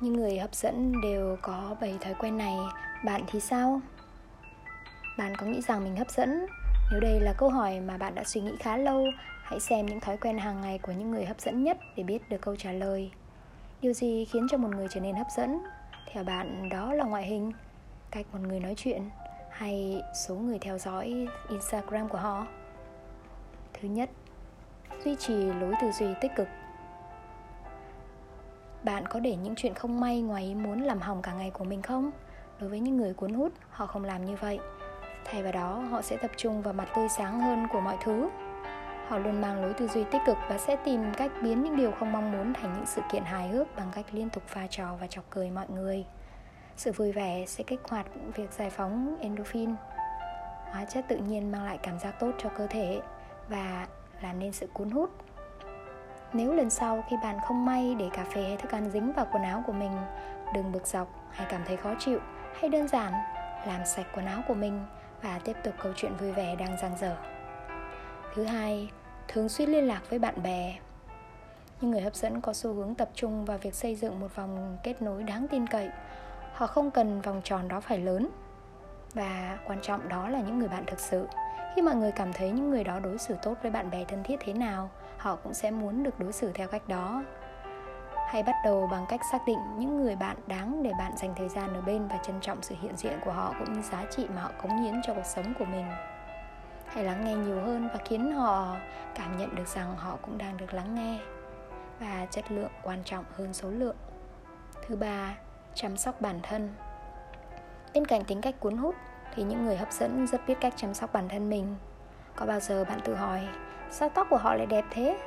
những người hấp dẫn đều có bảy thói quen này. Bạn thì sao? Bạn có nghĩ rằng mình hấp dẫn? Nếu đây là câu hỏi mà bạn đã suy nghĩ khá lâu, hãy xem những thói quen hàng ngày của những người hấp dẫn nhất để biết được câu trả lời. Điều gì khiến cho một người trở nên hấp dẫn? Theo bạn, đó là ngoại hình, cách một người nói chuyện, hay số người theo dõi instagram của họ? Thứ nhất, duy trì lối tư duy tích cực bạn có để những chuyện không may, ngoài ý muốn làm hỏng cả ngày của mình không? Đối với những người cuốn hút, họ không làm như vậy. Thay vào đó, họ sẽ tập trung vào mặt tươi sáng hơn của mọi thứ. Họ luôn mang lối tư duy tích cực và sẽ tìm cách biến những điều không mong muốn thành những sự kiện hài hước bằng cách liên tục pha trò và chọc cười mọi người. Sự vui vẻ sẽ kích hoạt việc giải phóng endorphin. Hóa chất tự nhiên mang lại cảm giác tốt cho cơ thể và làm nên sự cuốn hút nếu lần sau khi bạn không may để cà phê hay thức ăn dính vào quần áo của mình, đừng bực dọc hay cảm thấy khó chịu, hay đơn giản làm sạch quần áo của mình và tiếp tục câu chuyện vui vẻ đang dang dở. Thứ hai, thường xuyên liên lạc với bạn bè. Những người hấp dẫn có xu hướng tập trung vào việc xây dựng một vòng kết nối đáng tin cậy. Họ không cần vòng tròn đó phải lớn. Và quan trọng đó là những người bạn thực sự. Khi mọi người cảm thấy những người đó đối xử tốt với bạn bè thân thiết thế nào họ cũng sẽ muốn được đối xử theo cách đó. Hãy bắt đầu bằng cách xác định những người bạn đáng để bạn dành thời gian ở bên và trân trọng sự hiện diện của họ cũng như giá trị mà họ cống hiến cho cuộc sống của mình. Hãy lắng nghe nhiều hơn và khiến họ cảm nhận được rằng họ cũng đang được lắng nghe và chất lượng quan trọng hơn số lượng. Thứ ba, chăm sóc bản thân. Bên cạnh tính cách cuốn hút thì những người hấp dẫn rất biết cách chăm sóc bản thân mình. Có bao giờ bạn tự hỏi sao tóc của họ lại đẹp thế?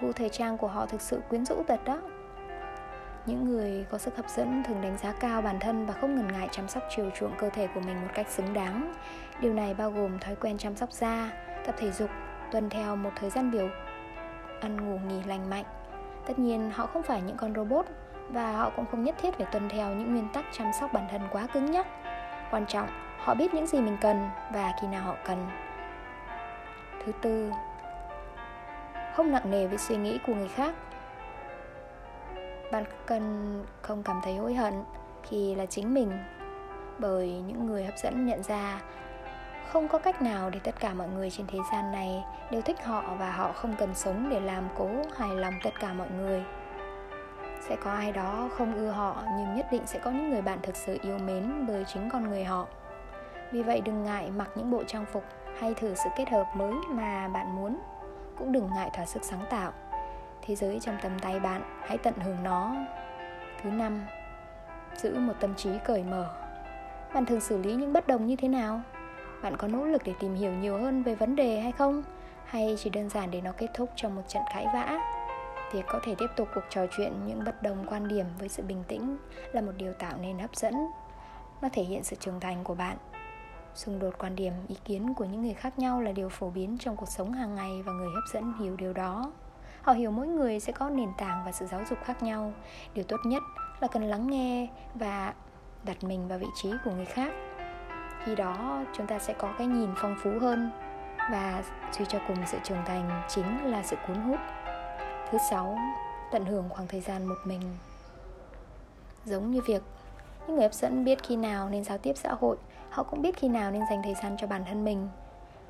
Gu thời trang của họ thực sự quyến rũ thật đó. Những người có sức hấp dẫn thường đánh giá cao bản thân và không ngần ngại chăm sóc chiều chuộng cơ thể của mình một cách xứng đáng. Điều này bao gồm thói quen chăm sóc da, tập thể dục, tuân theo một thời gian biểu, ăn ngủ nghỉ lành mạnh. Tất nhiên, họ không phải những con robot và họ cũng không nhất thiết phải tuân theo những nguyên tắc chăm sóc bản thân quá cứng nhắc. Quan trọng, họ biết những gì mình cần và khi nào họ cần. Thứ tư không nặng nề với suy nghĩ của người khác. Bạn cần không cảm thấy hối hận khi là chính mình, bởi những người hấp dẫn nhận ra không có cách nào để tất cả mọi người trên thế gian này đều thích họ và họ không cần sống để làm cố hài lòng tất cả mọi người. Sẽ có ai đó không ưa họ nhưng nhất định sẽ có những người bạn thực sự yêu mến bởi chính con người họ. Vì vậy đừng ngại mặc những bộ trang phục hay thử sự kết hợp mới mà bạn muốn cũng đừng ngại thỏa sức sáng tạo. Thế giới trong tầm tay bạn, hãy tận hưởng nó. Thứ năm, giữ một tâm trí cởi mở. Bạn thường xử lý những bất đồng như thế nào? Bạn có nỗ lực để tìm hiểu nhiều hơn về vấn đề hay không? Hay chỉ đơn giản để nó kết thúc trong một trận cãi vã? Việc có thể tiếp tục cuộc trò chuyện những bất đồng quan điểm với sự bình tĩnh là một điều tạo nên hấp dẫn. Nó thể hiện sự trưởng thành của bạn xung đột quan điểm, ý kiến của những người khác nhau là điều phổ biến trong cuộc sống hàng ngày và người hấp dẫn hiểu điều đó. Họ hiểu mỗi người sẽ có nền tảng và sự giáo dục khác nhau. Điều tốt nhất là cần lắng nghe và đặt mình vào vị trí của người khác. Khi đó, chúng ta sẽ có cái nhìn phong phú hơn và suy cho cùng sự trưởng thành chính là sự cuốn hút. Thứ sáu, tận hưởng khoảng thời gian một mình. Giống như việc những người hấp dẫn biết khi nào nên giao tiếp xã hội họ cũng biết khi nào nên dành thời gian cho bản thân mình.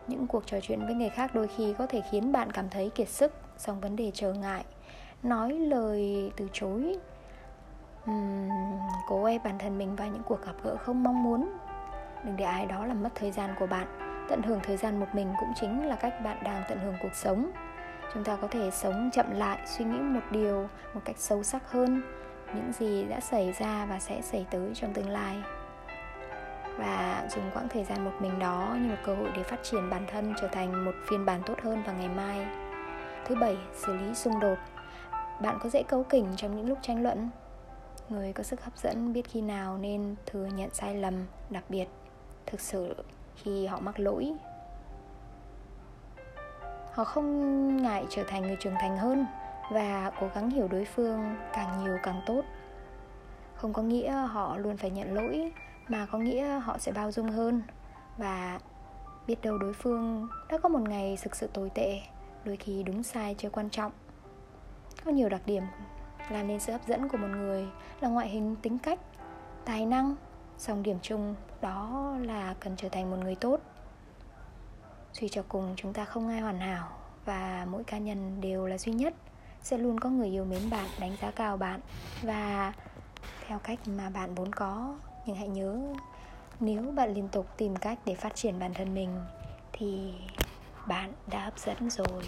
Những cuộc trò chuyện với người khác đôi khi có thể khiến bạn cảm thấy kiệt sức song vấn đề trở ngại. Nói lời từ chối uhm, cố ép bản thân mình vào những cuộc gặp gỡ không mong muốn. Đừng để ai đó làm mất thời gian của bạn. Tận hưởng thời gian một mình cũng chính là cách bạn đang tận hưởng cuộc sống. Chúng ta có thể sống chậm lại suy nghĩ một điều một cách sâu sắc hơn những gì đã xảy ra và sẽ xảy tới trong tương lai. Và dùng quãng thời gian một mình đó như một cơ hội để phát triển bản thân trở thành một phiên bản tốt hơn vào ngày mai. Thứ bảy, xử lý xung đột. Bạn có dễ cấu kỉnh trong những lúc tranh luận? Người có sức hấp dẫn biết khi nào nên thừa nhận sai lầm, đặc biệt thực sự khi họ mắc lỗi. Họ không ngại trở thành người trưởng thành hơn và cố gắng hiểu đối phương càng nhiều càng tốt. Không có nghĩa họ luôn phải nhận lỗi, mà có nghĩa họ sẽ bao dung hơn và biết đâu đối phương đã có một ngày thực sự tồi tệ, đôi khi đúng sai chưa quan trọng. Có nhiều đặc điểm làm nên sự hấp dẫn của một người là ngoại hình, tính cách, tài năng, song điểm chung đó là cần trở thành một người tốt. Suy cho cùng, chúng ta không ai hoàn hảo và mỗi cá nhân đều là duy nhất sẽ luôn có người yêu mến bạn, đánh giá cao bạn. Và theo cách mà bạn vốn có, nhưng hãy nhớ, nếu bạn liên tục tìm cách để phát triển bản thân mình, thì bạn đã hấp dẫn rồi.